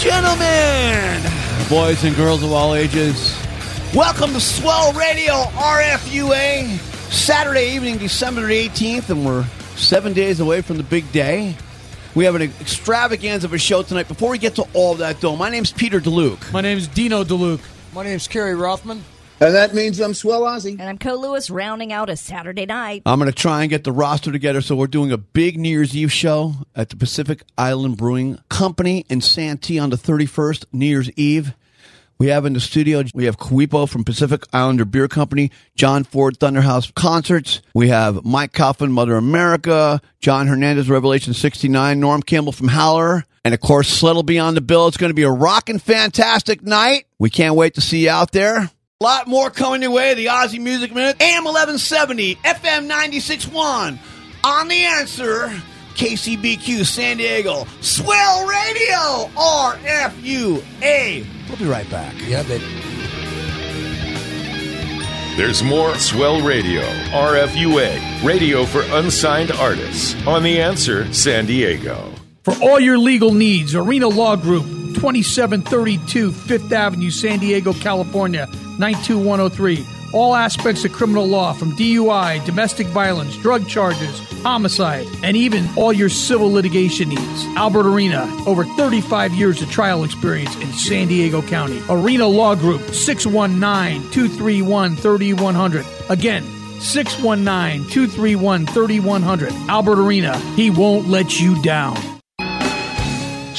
Gentlemen, boys and girls of all ages, welcome to Swell Radio RFUA. Saturday evening, December 18th, and we're seven days away from the big day. We have an extravaganza of a show tonight. Before we get to all that, though, my name's Peter DeLuke. My name's Dino DeLuke. My name's Kerry Rothman. And that means I'm Swell Ozzy. And I'm Cole Lewis rounding out a Saturday night. I'm going to try and get the roster together. So we're doing a big New Year's Eve show at the Pacific Island Brewing Company in Santee on the 31st, New Year's Eve. We have in the studio, we have Kuipo from Pacific Islander Beer Company, John Ford Thunderhouse Concerts. We have Mike Coffin, Mother America, John Hernandez, Revelation 69, Norm Campbell from Howler. And of course, Sled will be on the bill. It's going to be a rocking fantastic night. We can't wait to see you out there. A lot more coming your way. The Aussie Music Minute, AM 1170, FM 96.1. On the answer, KCBQ San Diego, Swell Radio, RFUA. We'll be right back. Yeah, baby. There's more Swell Radio, RFUA, radio for unsigned artists, on The Answer San Diego. For all your legal needs, Arena Law Group, 2732 Fifth Avenue, San Diego, California, 92103. All aspects of criminal law from DUI, domestic violence, drug charges, homicide, and even all your civil litigation needs. Albert Arena, over 35 years of trial experience in San Diego County. Arena Law Group, 619 231 3100. Again, 619 231 3100. Albert Arena, he won't let you down.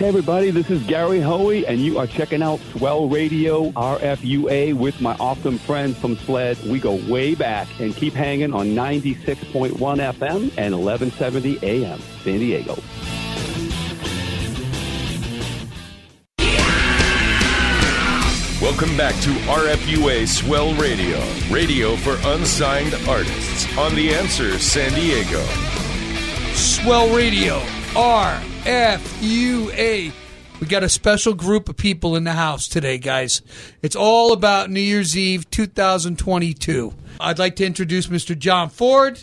Hey everybody, this is Gary Hoey, and you are checking out Swell Radio RFUA with my awesome friends from SLED. We go way back and keep hanging on 96.1 FM and 1170 AM, San Diego. Welcome back to RFUA Swell Radio, radio for unsigned artists, on The Answer San Diego. Swell Radio, RFUA. We got a special group of people in the house today, guys. It's all about New Year's Eve 2022. I'd like to introduce Mr. John Ford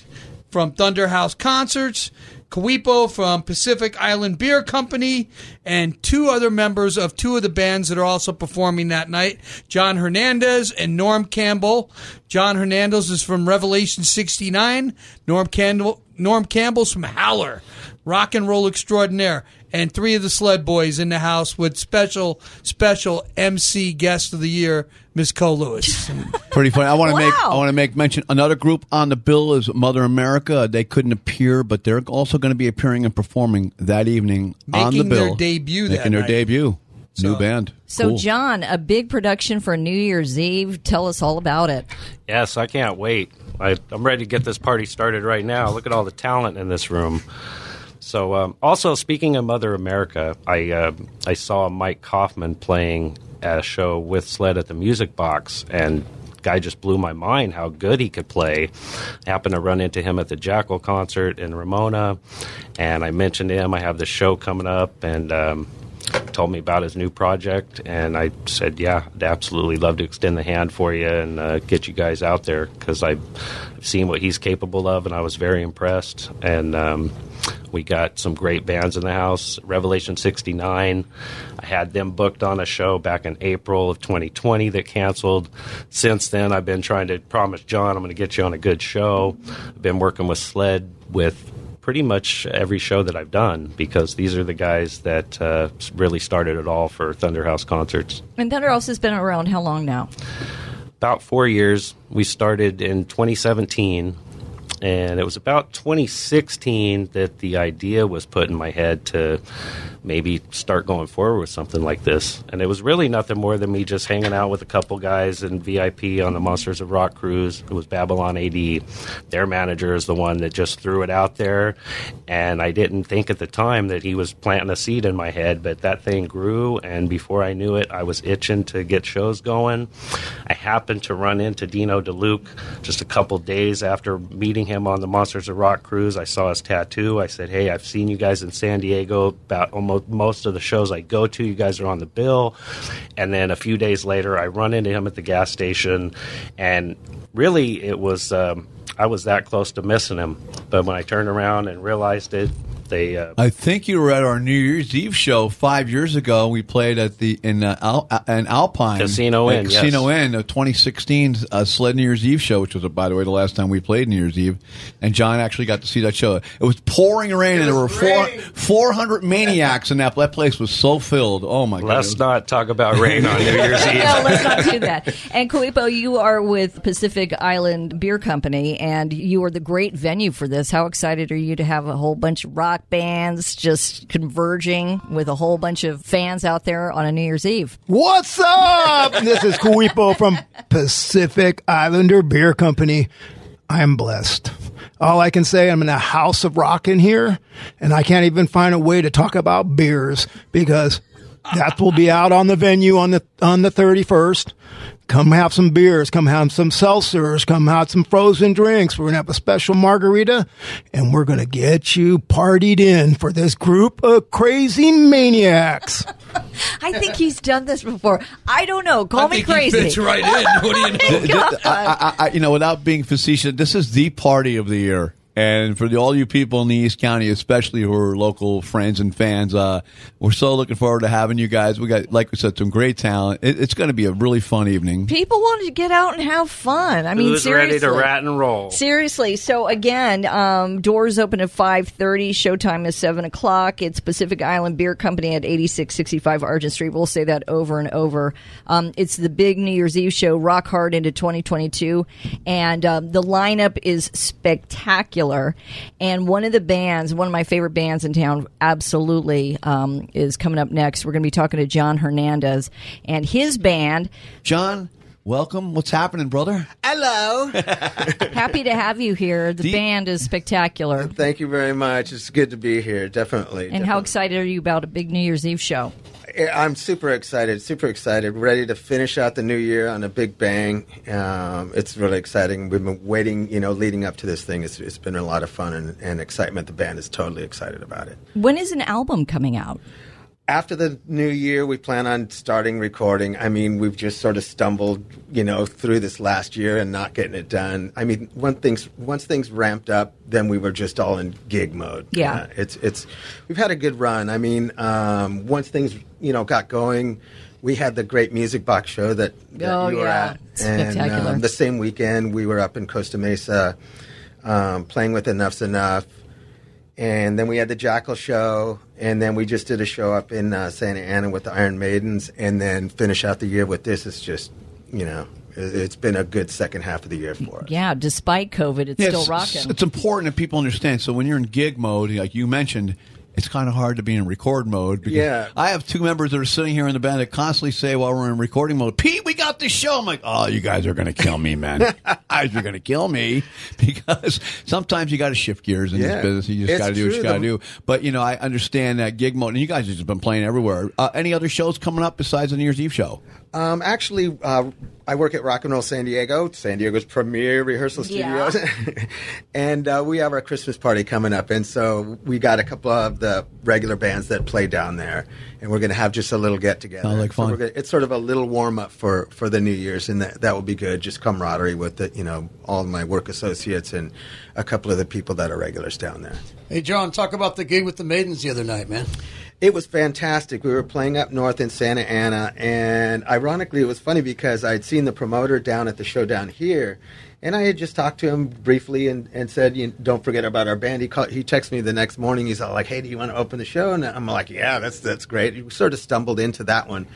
from Thunder House Concerts, Kuipo from Pacific Island Beer Company, and two other members of two of the bands that are also performing that night John Hernandez and Norm Campbell. John Hernandez is from Revelation 69, Norm, Campbell, Norm Campbell's from Howler, rock and roll extraordinaire. And three of the sled boys in the house with special, special MC guest of the year, Miss Cole Lewis. Pretty funny. I want to make I want to make mention another group on the bill is Mother America. They couldn't appear, but they're also going to be appearing and performing that evening on the Making their bill. debut that Making their night. debut. New band. So, Cool. John, a big production for New Year's Eve. Tell us all about it. Yes, I can't wait. I, I'm ready to get this party started right now. Look at all the talent in this room. So, um, also speaking of Mother America, I uh, I saw Mike Kaufman playing at a show with Sled at the Music Box, and guy just blew my mind how good he could play. I happened to run into him at the Jackyl concert in Ramona, and I mentioned him I have this show coming up, and um, told me about his new project, and I said, "Yeah, I'd absolutely love to extend the hand for you and uh, get you guys out there because I've seen what he's capable of, and I was very impressed." And um, we got some great bands in the house. Revelation 69, I had them booked on a show back in April of 2020 that canceled. Since then, I've been trying to promise John I'm going to get you on a good show. I've been working with Sled with pretty much every show that I've done because these are the guys that uh, really started it all for Thunderhouse concerts. And Thunderhouse has been around how long now? About four years. We started in 2017 and it was about 2016 that the idea was put in my head to maybe start going forward with something like this. And it was really nothing more than me just hanging out with a couple guys in VIP on the Monsters of Rock cruise. It was Babylon AD. Their manager is the one that just threw it out there. And I didn't think at the time that he was planting a seed in my head, but that thing grew. And before I knew it, I was itching to get shows going. I happened to run into Dino DeLuke just a couple days after meeting him on the Monsters of Rock cruise. I saw his tattoo. I said, Hey, I've seen you guys in San Diego about almost most of the shows I go to. You guys are on the bill. And then a few days later, I run into him at the gas station. And really, it was. Um, I was that close to missing him, but when I turned around and realized it, they. Uh, I think you were at our New Year's Eve show five years ago. We played at the in uh, Al, uh, in Alpine Casino Inn, yes. Casino Inn, a 2016 uh, Sled New Year's Eve show, which was uh, by the way the last time we played New Year's Eve, and John actually got to see that show. It was pouring rain, and there were four, 400 maniacs in that. That place was so filled. Oh my god! let's not talk about rain on New Year's Eve. no, let's not do that. And Kuipo, you are with Pacific Island Beer Company, and you are the great venue for this. How excited are you to have a whole bunch of rock bands just converging with a whole bunch of fans out there on a New Year's Eve? What's up? this is Kuipo from Pacific Islander Beer Company. I am blessed. All I can say, I'm in a house of rock in here, and I can't even find a way to talk about beers because that will be out on the venue on the on the 31st. Come have some beers, come have some seltzers, come have some frozen drinks. We're gonna have a special margarita, and we're gonna get you partied in for this group of crazy maniacs. I think he's done this before. I don't know. Call I me think crazy. he fits right in. What do you know? Oh th- th- I, I, I, you know, without being facetious, this is the party of the year. And for the, all you people in the East County, especially who are local friends and fans, uh, we're so looking forward to having you guys. We got, like we said, some great talent. It, it's going to be a really fun evening. People want to get out and have fun. I mean, Who's seriously. ready to rat and roll? Seriously. So again, um, doors open at five thirty. Showtime is seven o'clock. It's Pacific Island Beer Company at eighty six sixty five Argent Street. We'll say that over and over. Um, it's the big New Year's Eve show, rock hard into twenty twenty two, and um, the lineup is spectacular. And one of the bands, one of my favorite bands in town, absolutely um, is coming up next. We're going to be talking to John Hernandez and his band. John, welcome. What's happening, brother? Hello. Happy to have you here. The band is spectacular. Thank you very much. It's good to be here. Definitely. And how excited are you about a big New Year's Eve show? I'm super excited, super excited, ready to finish out the new year on a big bang. Um, it's really exciting. We've been waiting, you know, leading up to this thing. It's, it's been a lot of fun and, and excitement. The band is totally excited about it. When is an album coming out? After the new year, we plan on starting recording. I mean, we've just sort of stumbled, you know, through this last year and not getting it done. I mean, when things once things ramped up, then we were just all in gig mode. Yeah. Uh, it's it's we've had a good run. I mean, um, once things you know got going, we had the great music box show that, that Oh, you were yeah. at, and um, the same weekend we were up in Costa Mesa um, playing with Enough's Enough. And then we had the Jackyl show, and then we just did a show up in uh, Santa Ana with the Iron Maidens, and then finish out the year with this. It's just, you know, it- it's been a good second half of the year for us. Yeah, despite COVID, it's Yeah, still it's- rocking. It's important that people understand. So when you're in gig mode, like you mentioned, it's kind of hard to be in record mode. Because Yeah. I have two members that are sitting here in the band that constantly say while we're in recording mode, Pete, we got this show. I'm like, oh, you guys are going to kill me, man. you guys are going to kill me because sometimes you got to shift gears in Yeah. this business. You just got to do what you got to do. But, you know, I understand that gig mode. And you guys have just been playing everywhere. Uh, any other shows coming up besides the New Year's Eve show? Um, actually, uh, I work at Rock and Roll San Diego, San Diego's premier rehearsal Yeah. and uh, we have our Christmas party coming up, and so we got a couple of the regular bands that play down there, and we're going to have just a little get together. Sounds like So fun. we're gonna- it's sort of a little warm up for for the New Year's, and that that will be good. Just camaraderie with the you know all my work associates and a couple of the people that are regulars down there. Hey, John, talk about the gig with the Maidens the other night, man. It was fantastic. We were playing up north in Santa Ana, and ironically, it was funny because I'd seen the promoter down at the show down here, and I had just talked to him briefly and, and said, you "Don't forget about our band." He called, he texted me the next morning. He's all like, "Hey, do you want to open the show?" And I'm like, "Yeah, that's that's great." We sort of stumbled into that one.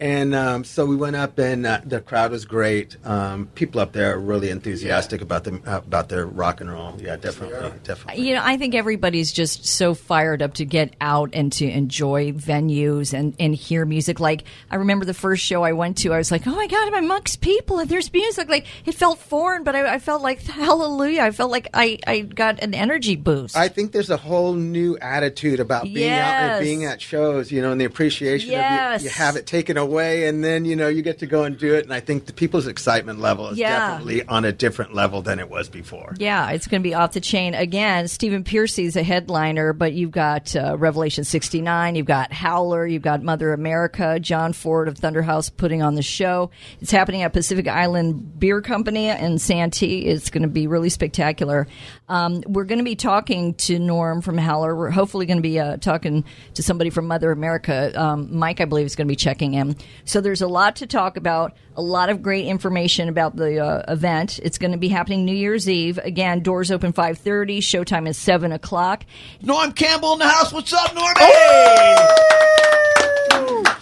And um, so we went up, and uh, the crowd was great. Um, people up there are really enthusiastic about them uh, about their rock and roll. Yeah, definitely, definitely. You know, I think everybody's just so fired up to get out and to enjoy venues and, and hear music. Like, I remember the first show I went to, I was like, oh my God, I'm amongst people and there's music. Like, it felt foreign, but I, I felt like, hallelujah. I felt like I, I got an energy boost. I think there's a whole new attitude about being out and being at shows, you know, and the appreciation Yes. of you, you have it taken away, and then you know you get to go and do it. And I think the people's excitement level is Yeah. definitely on a different level than it was before. Yeah, it's going to be off the chain again. Stephen Pearcy's a headliner, but you've got uh, Revelation 69, you've got Howler, you've got Mother America, John Ford of Thunderhouse putting on the show. It's happening at Pacific Island Beer Company in Santee. It's going to be really spectacular. Um, we're going to be talking to Norm from Howler. We're hopefully going to be uh, talking to somebody from Mother America. Um, Mike, I believe, is going to be checking in. So there's a lot to talk about. A lot of great information about the uh, event. It's going to be happening New Year's Eve. Again, doors open 5.30. Showtime is 7 o'clock. Norm Campbell in the house. What's up, Norm?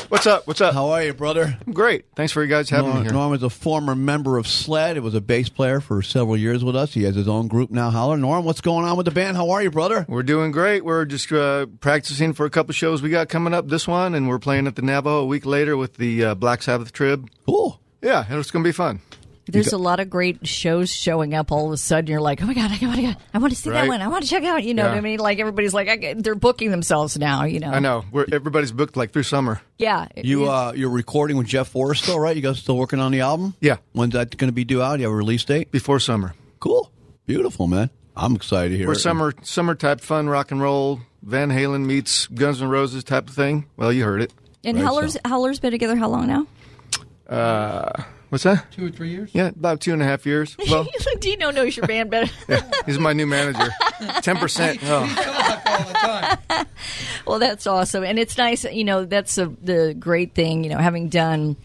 What's up? What's up? How are you, brother? I'm great. Thanks for you guys having Norm, me here. Norm is a former member of Sled. It was a bass player for several years with us. He has his own group now, Howler. Norm, what's going on with the band? How are you, brother? We're doing great. We're just uh, practicing for a couple shows we got coming up. This one, and we're playing at the Navajo a week later with the uh, Black Sabbath Trib. Cool. Yeah, it's going to be fun. There's a lot of great shows showing up. All of a sudden, you're like, "Oh my god, I want to, I want to see that Right. one. I want to check out." You know what I mean? Like everybody's like, I, they're booking themselves now. You know? I know. We're, everybody's booked like through summer. Yeah. You uh, you're recording with Jeff Forrest still, right? You guys still working on the album? Yeah. When's that going to be due out? You have a release date? Before summer. Cool. Beautiful, man. I'm excited to hear We're it. summer summer type fun rock and roll. Van Halen meets Guns N' Roses type of thing. Well, you heard it. and Right, Howler's so- Howler's been together how long now? What's that? Two or three years? Yeah, about two and a half years. Well, Dino knows your band better. yeah, he's my new manager. Ten percent. Oh. all the time. Well, that's awesome, and it's nice. You know, that's a, the great thing. You know, having done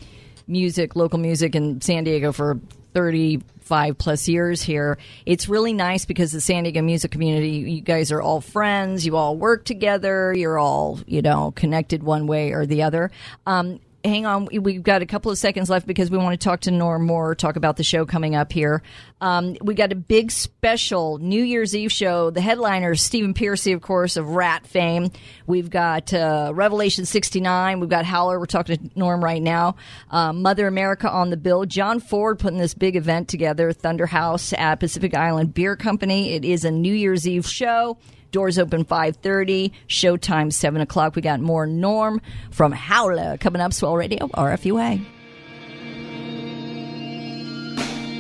music, local music in San Diego for thirty-five plus years here, it's really nice because the San Diego music community. You guys are all friends. You all work together. You're all you know connected one way or the other. Um, hang on, we- we've got a couple of seconds left because we want to talk to Norm more, talk about the show coming up here. Um, we got a big special New Year's Eve show. The headliner is Stephen Pearcy, of course, of Ratt fame. We've got uh, Revelation 69. We've got Howler. We're talking to Norm right now. Uh, Mother America on the bill. John Ford putting this big event together, Thunder House at Pacific Island Beer Company. It is a New Year's Eve show. Doors open 5.30, showtime 7 o'clock. We got more Norm from Howler coming up, Swell Radio, RFUA.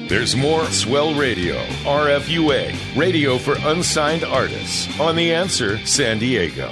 There's more Swell Radio, RFUA, radio for unsigned artists, on The Answer San Diego.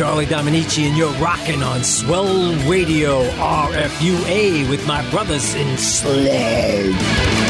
Charlie Dominici, and you're rocking on Swell Radio RFUA with my brothers in Sled.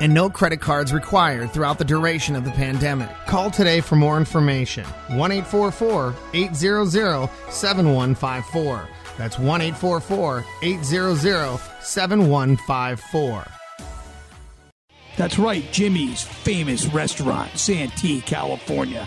and no credit cards required throughout the duration of the pandemic. Call today for more information. 1 844 800 7154. That's 1 844 800 7154. That's right, Jimmy's famous restaurant, Santee, California.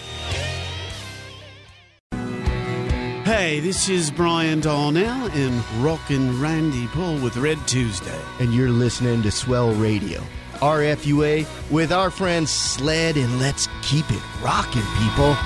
Hey, this is Brian Darnell and Rockin' Randy Paul with Red Tuesday. And you're listening to Swell Radio, RFUA, with our friends Sled, and let's keep it rockin', people.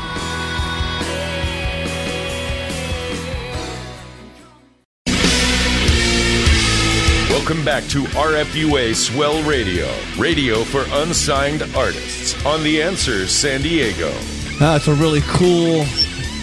Welcome back to RFUA Swell Radio, radio for unsigned artists on The Answer San Diego. That's a really cool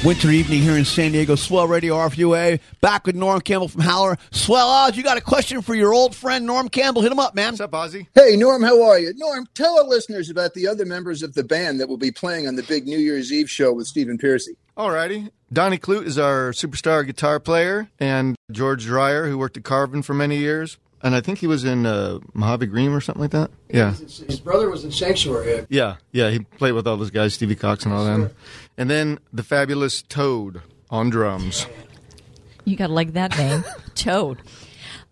winter evening here in San Diego. Swell Radio RFUA. Back with Norm Campbell from Howler. Swell Oz, you got a question for your old friend Norm Campbell. Hit him up, man. What's up, Ozzy? Hey, Norm, how are you? Norm, tell our listeners about the other members of the band that will be playing on the big New Year's Eve show with Stephen Pearcy. Alrighty. Donnie Clute is our superstar guitar player, and George Dreyer, who worked at Carvin for many years. And I think he was in uh, Mojave Green or something like that. Yeah. His brother was in Sanctuary. Yeah, yeah, he played with all those guys, Stevie Cox and all them. And then the fabulous Toad on drums. You got to like that name, Toad.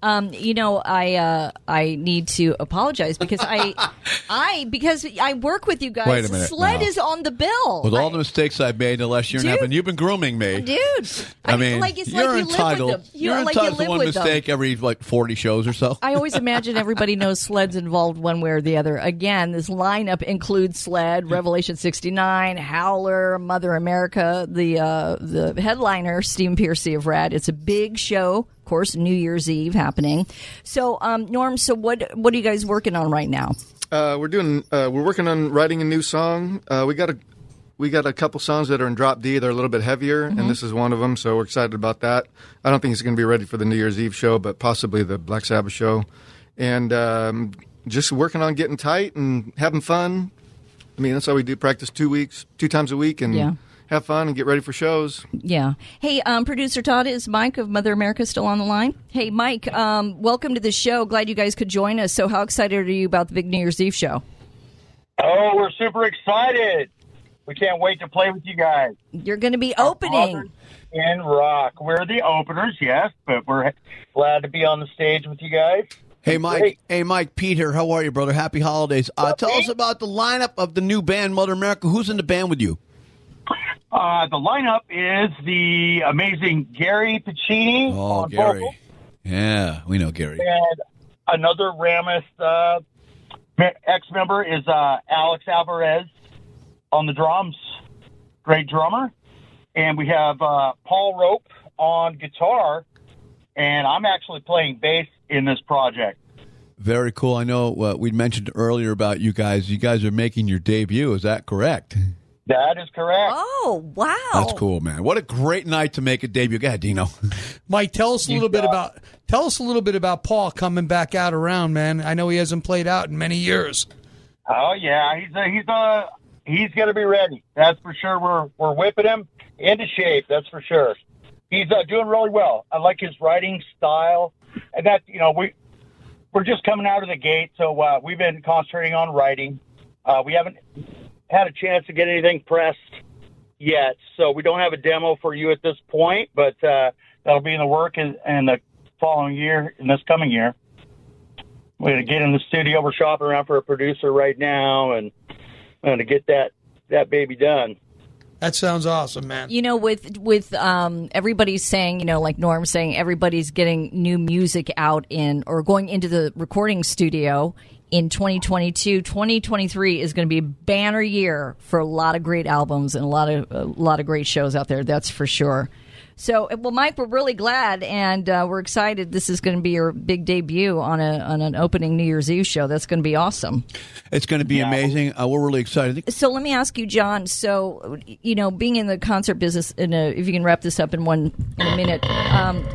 Um, you know, I uh, I need to apologize because I I because I work with you guys. Wait a minute Sled now. is on the bill. With all the mistakes I've made in the last year and a half, Dude. and you've been grooming me. Dude, I mean, like it's you're like you entitled. live with them. You, are like entitled live to one with them. mistake every like 40 shows or so. I always imagine everybody knows Sled's involved one way or the other. Again, this lineup includes Sled, Revelation 69, Howler, Mother America, the uh, the headliner, Stephen Pearcy of Ratt. It's a big show, of course, New Year's Eve happening. So, um, Norm, so what what are you guys working on right now? Uh, we're doing. Uh, we're working on writing a new song. Uh, we got a. We got a couple songs that are in drop D. They're a little bit heavier, Mhm. and this is one of them. So we're excited about that. I don't think it's going to be ready for the New Year's Eve show, but possibly the Black Sabbath show. And um, just working on getting tight and having fun. I mean, that's how we do. Practice two weeks, two times a week, and Yeah. Have fun and get ready for shows. Yeah. Hey, um, producer Todd, is Mike of Mother America still on the line? Hey, Mike, um, welcome to the show. Glad you guys could join us. So, how excited are you about the big New Year's Eve show? Oh, we're super excited. We can't wait to play with you guys. You're going to be opening. In rock. We're the openers, yes, but we're glad to be on the stage with you guys. Hey Mike, Great. hey Mike, Peter. How are you, brother? Happy holidays. Uh, tell us about the lineup of the new band, Mother America. Who's in the band with you? Uh, the lineup is the amazing Gary Pacini Oh, Gary. vocals Yeah, we know Gary. and another Ramist uh, ex member is uh, Alex Alvarez on the drums. Great drummer. And we have uh, Paul Rope on guitar, and I'm actually playing bass in this project. Very cool. I know uh, we mentioned earlier about you guys. You guys are making your debut. Is that correct? That is correct. Oh, wow. That's cool, man. What a great night to make a debut. Go ahead, Dino. Mike, tell us a little bit about tell us a little bit about Paul coming back out around, man. I know he hasn't played out in many years. Oh yeah, he's a, he's a, he's going to be ready. That's for sure. We're we're whipping him into shape. That's for sure. He's uh, doing really well. I like his writing style, and that you know we we're just coming out of the gate, so uh, we've been concentrating on writing, Uh, we haven't had a chance to get anything pressed yet, so we don't have a demo for you at this point. But uh, that'll be in the work in, in the following year, in this coming year. We're gonna get in the studio. We're shopping around for a producer right now, and we're gonna get that that baby done. That sounds awesome, man. You know, with with um, everybody's saying, you know, like Norm saying, everybody's getting new music out in or going into the recording studio in 2022. 2023 is going to be a banner year for a lot of great albums and a lot of a lot of great shows out there. That's for sure. So, well, Mike, we're really glad and uh, we're excited. This is going to be your big debut on a on an opening New Year's Eve show. That's going to be awesome. It's going to be amazing. Uh, we're really excited. So let me ask you, John. So you know, being in the concert business, in a, if you can wrap this up in one in a minute, um,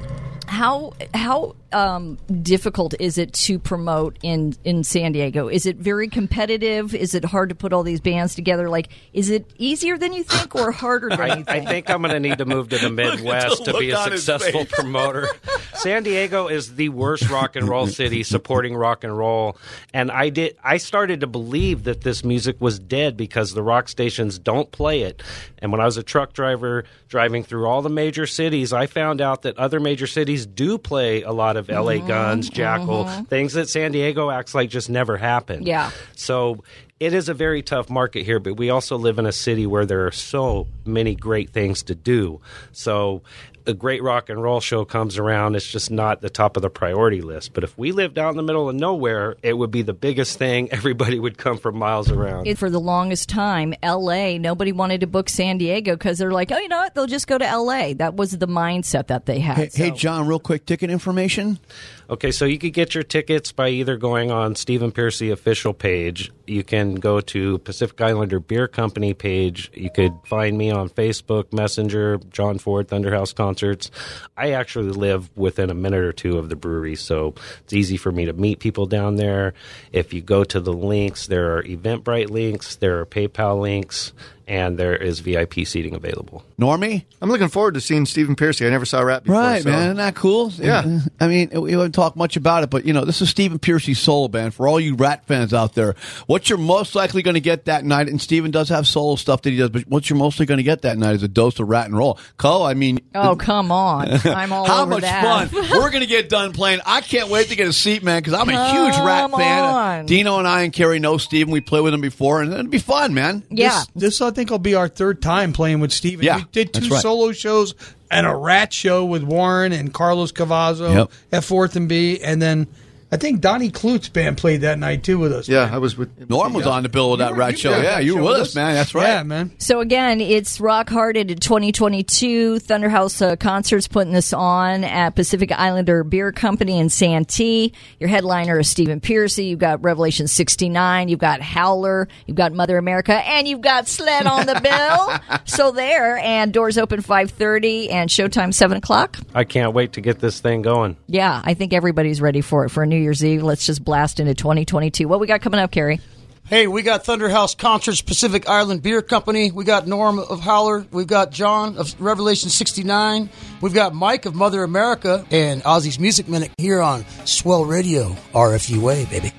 how how um, difficult is it to promote in in San Diego? Is it very competitive? Is it hard to put all these bands together? Like, is it easier than you think or harder than I, you I think? think I'm going to need to move to the Midwest to be a look on his successful promoter. San Diego is the worst rock and roll city supporting rock and roll, and I did. I started to believe that this music was dead because the rock stations don't play it. And when I was a truck driver driving through all the major cities, I found out that other major cities do play a lot of LA Mm-hmm. Guns, Jackyl, mhm. things that San Diego acts like just never happened. Yeah. So it is a very tough market here, but we also live in a city where there are so many great things to do. So a great rock and roll show comes around, it's just not the top of the priority list. But if we lived out in the middle of nowhere, it would be the biggest thing. Everybody would come from miles around. It- for the longest time, L.A. Nobody wanted to book San Diego because they're like, oh, you know what? They'll just go to L.A. That was the mindset that they had. Hey, hey, John, real quick ticket information. Okay, so you could get your tickets by either going on Stephen Pearcy official page. You can go to Pacific Islander Beer Company page. You could find me on Facebook, Messenger, John Ford Thunderhouse Concerts. I actually live within a minute or two of the brewery, so it's easy for me to meet people down there. If you go to the links, there are Eventbrite links, there are PayPal links, and there is VIP seating available. Normie? I'm looking forward to seeing Stephen Pearcy. I never saw Ratt before. Right, so- man. Isn't that cool? Yeah. I mean, we haven't talked much about it, but, you know, this is Stephen Pearcy's solo band. For all you Ratt fans out there, what you're most likely going to get that night, and Stephen does have solo stuff that he does, but what you're mostly going to get that night is a dose of rat and roll. Cole, I mean. Oh, come on. I'm all How over much that. fun we're going to get done playing. I can't wait to get a seat, man, because I'm a huge Ratt Come fan. on. Dino and I and Carrie know Stephen. We played with him before, and it'll be fun, man. Yeah, This, this I think will be our third time playing with Steven. Yeah, we did two right. solo shows and a Ratt show with Warren and Carlos Cavazo Yep. at Fourth and B, and then I think Donnie Klutz's band played that night too with us. Yeah, I was with Norm was on the bill of that Ratt show. Yeah, you were with us, man. That's right. Yeah, man. So again, it's Rock Hearted in 2022. Thunderhouse uh, Concerts putting this on at Pacific Islander Beer Company in Santee. Your headliner is Stephen Piercy. You've got Revelation 69. You've got Howler. You've got Mother America, and you've got Sled on the bill. so there, and doors open 5:30 and showtime 7 o'clock. I can't wait to get this thing going. Yeah, I think everybody's ready for it for a New Year's Eve. Let's just blast into 2022. What we got coming up, Carrie? Hey, we got Thunderhouse Concerts, Pacific Island Beer Company. We got Norm of Howler. We've got John of Revelation 69. We've got Mike of Mother America and Ozzy's Music Minute here on Swell Radio, RFUA, baby.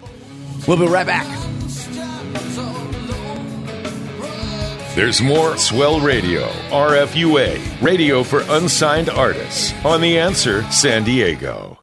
We'll be right back. There's more Swell Radio, RFUA, radio for unsigned artists, on The Answer San Diego.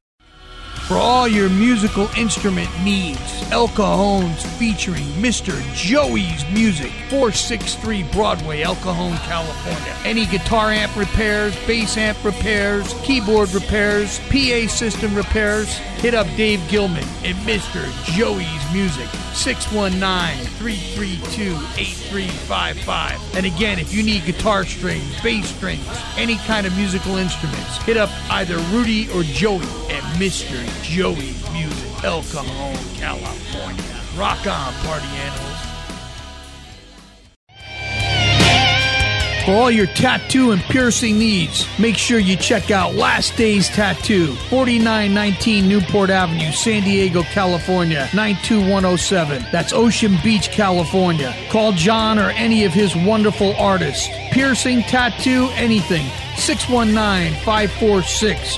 For all your musical instrument needs, El Cajon's featuring Mr. Joey's Music, 463 Broadway, El Cajon, California. Any guitar amp repairs, bass amp repairs, keyboard repairs, PA system repairs, hit up Dave Gilman and Mr. Joey's Music, 619-332-8355. And again, if you need guitar strings, bass strings, any kind of musical instruments, hit up either Rudy or Joey at Mr. Joey's Music, El Cajon, California. Rock on, party animals. For all your tattoo and piercing needs, make sure you check out Last Days Tattoo, 4919 Newport Avenue, San Diego, California, 92107. That's Ocean Beach, California. Call John or any of his wonderful artists. Piercing, tattoo, anything. 619 546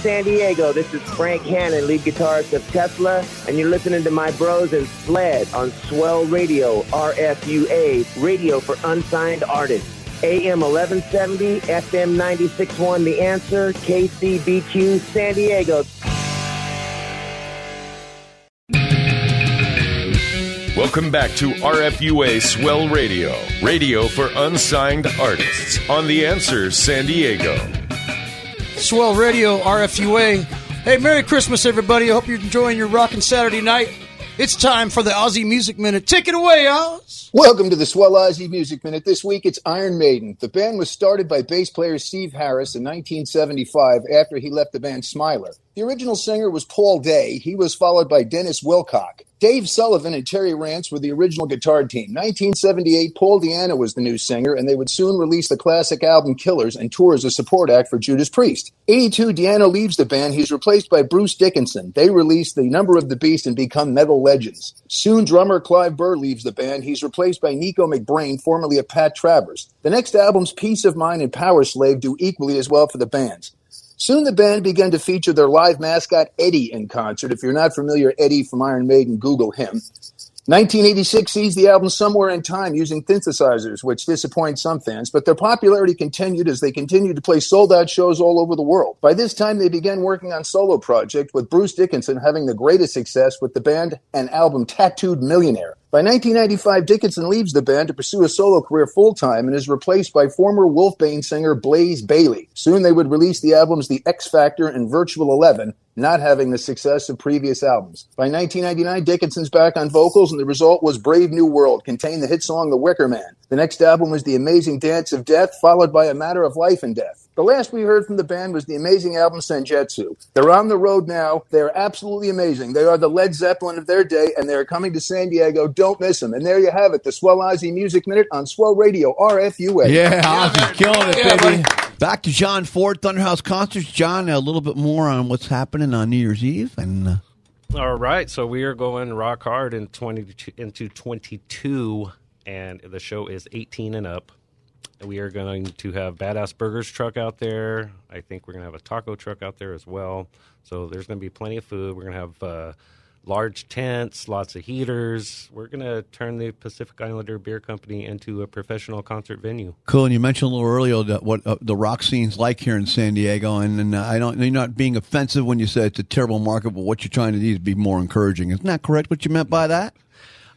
San Diego, this is Frank Hannon, lead guitarist of Tesla, and you're listening to my bros and Sled on Swell Radio, RFUA, radio for unsigned artists. AM 1170, FM 96.1, The Answer, KCBQ, San Diego. Welcome back to RFUA Swell Radio, radio for unsigned artists on The Answer San Diego. Swell Radio, RFUA. Hey, Merry Christmas, everybody. I hope you're enjoying your rockin' Saturday night. It's time for the Aussie Music Minute. Take it away, Oz. Welcome to the Swell Aussie Music Minute. This week it's Iron Maiden. The band was started by bass player Steve Harris in 1975 after he left the band Smiler. The original singer was Paul Day. He was followed by Dennis Wilcock. Dave Sullivan and Terry Rance were the original guitar team. 1978, Paul Di'Anno was the new singer, and they would soon release the classic album Killers and tour as a support act for Judas Priest. 82, Di'Anno leaves the band. He's replaced by Bruce Dickinson. They release The Number of the Beast and become metal legends. Soon, drummer Clive Burr leaves the band. He's replaced by Nicko McBrain, formerly of Pat Travers. The next albums, Piece of Mind and Powerslave, do equally as well for the bands. Soon the band began to feature their live mascot Eddie in concert. If you're not familiar, Eddie from Iron Maiden, Google him. 1986 sees the album Somewhere in Time using synthesizers, which disappoints some fans, but their popularity continued as they continued to play sold out shows all over the world. By this time, they began working on solo project, with Bruce Dickinson having the greatest success with the band and album Tattooed Millionaire. By 1995, Dickinson leaves the band to pursue a solo career full time and is replaced by former Wolfsbane singer Blaze Bayley. Soon they would release the albums The X Factor and Virtual Eleven, not having the success of previous albums. By 1999, Dickinson's back on vocals, and the result was Brave New World, contained the hit song The Wicker Man. The next album was The Amazing Dance of Death, followed by A Matter of Life and Death. The last we heard from the band was the amazing album Senjutsu. They're on the road now. They're absolutely amazing. They are the Led Zeppelin of their day, and they're coming to San Diego. Don't miss them. And there you have it, the Swell Ozzy Music Minute on Swell Radio, RFUA. Yeah, Ozzy's killing it, baby. Back to John Ford, Thunderhouse Concerts. John, a little bit more on what's happening on New Year's Eve. and. Uh, All right, so we are going rock hard in 20, into 22, and the show is 18 and up. We are going to have Badass Burgers truck out there. I think we're going to have a taco truck out there as well. So there's going to be plenty of food. We're going to have uh, large tents, lots of heaters. We're going to turn the Pacific Islander Beer Company into a professional concert venue. Cool. And you mentioned a little earlier that what uh, the rock scene's like here in San Diego, and, and I don't. You're not being offensive when you say it's a terrible market, but what you're trying to do is be more encouraging. Isn't that correct? What you meant by that?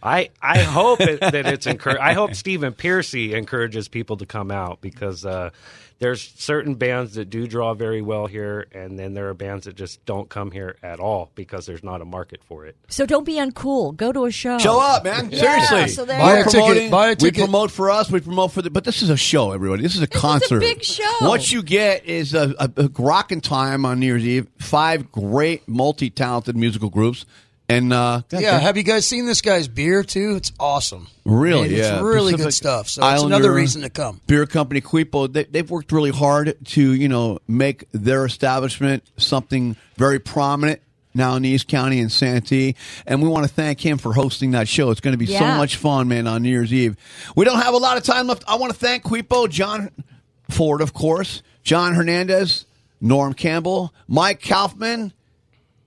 I, I hope it, that it's encouraged. I hope Stephen Pearcy encourages people to come out because uh, there's certain bands that do draw very well here, and then there are bands that just don't come here at all because there's not a market for it. So don't be uncool. Go to a show. Show up, man. Yeah, Seriously. so there We're you go. promoting- Buy a ticket. We promote for us. We promote for the. But this is a show, everybody. This is a concert. big show. What you get is a, a, a rocking time on New Year's Eve. Five great, multi-talented musical groups, and uh, Yeah, have you guys seen this guy's beer too? It's awesome. Really, Man, yeah. it's really Pacific good stuff. So it's another reason to come. Beer company Kuipo, they, they've worked really hard to you know make their establishment something very prominent now in East County and Santee, and we want to thank him for hosting that show. It's going to be so much fun, man, on New Year's Eve. We don't have a lot of time left. I want to thank Kuipo, John Ford, of course, John Hernandez, Norm Campbell, Mike Kaufman,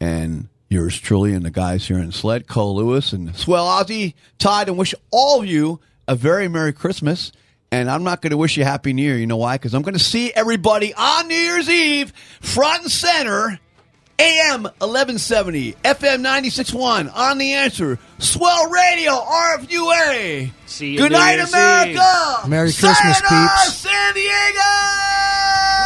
and yours truly and the guys here in Sled, Cole Lewis and Swell Ozzy, Todd, and wish all of you a very Merry Christmas. And I'm not going to wish you Happy New Year. You know why? Because I'm going to see everybody on New Year's Eve, front and center, AM 1170, FM 96.1, on the answer, Swell Radio, RFUA. See you Good New night, Year's America. Eve. Merry Christmas, Sayonara, peeps. San Diego.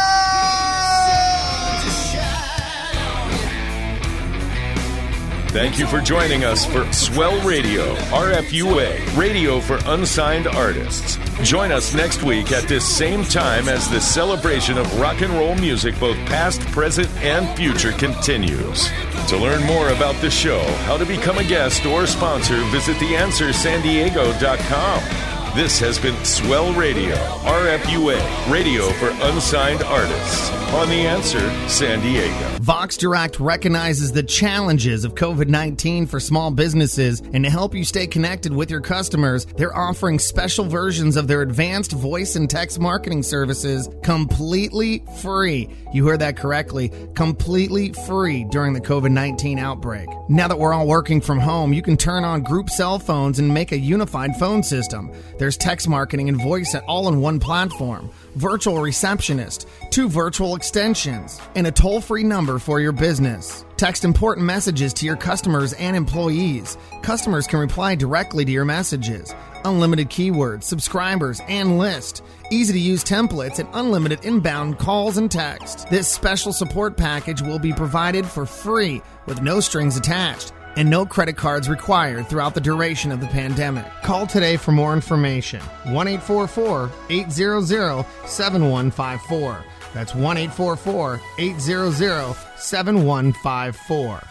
Thank you for joining us for Swell Radio, RFUA, Radio for Unsigned Artists. Join us next week at this same time as the celebration of rock and roll music, both past, present, and future, continues. To learn more about the show, how to become a guest or sponsor, visit theanswersandiego.com. This has been Swell Radio, RFUA, Radio for Unsigned Artists. On The Answer, San Diego. Vox Direct recognizes the challenges of COVID 19 for small businesses, and to help you stay connected with your customers, they're offering special versions of their advanced voice and text marketing services completely free. You heard that correctly completely free during the COVID 19 outbreak. Now that we're all working from home, you can turn on group cell phones and make a unified phone system. There's text marketing and voice at all in one platform virtual receptionist, two virtual extensions, and a toll free number for your business. Text important messages to your customers and employees. Customers can reply directly to your messages. Unlimited keywords, subscribers, and list. Easy to use templates and unlimited inbound calls and text. This special support package will be provided for free with no strings attached and no credit cards required throughout the duration of the pandemic. Call today for more information. 1 844 800 7154. That's 1 844 800 7154.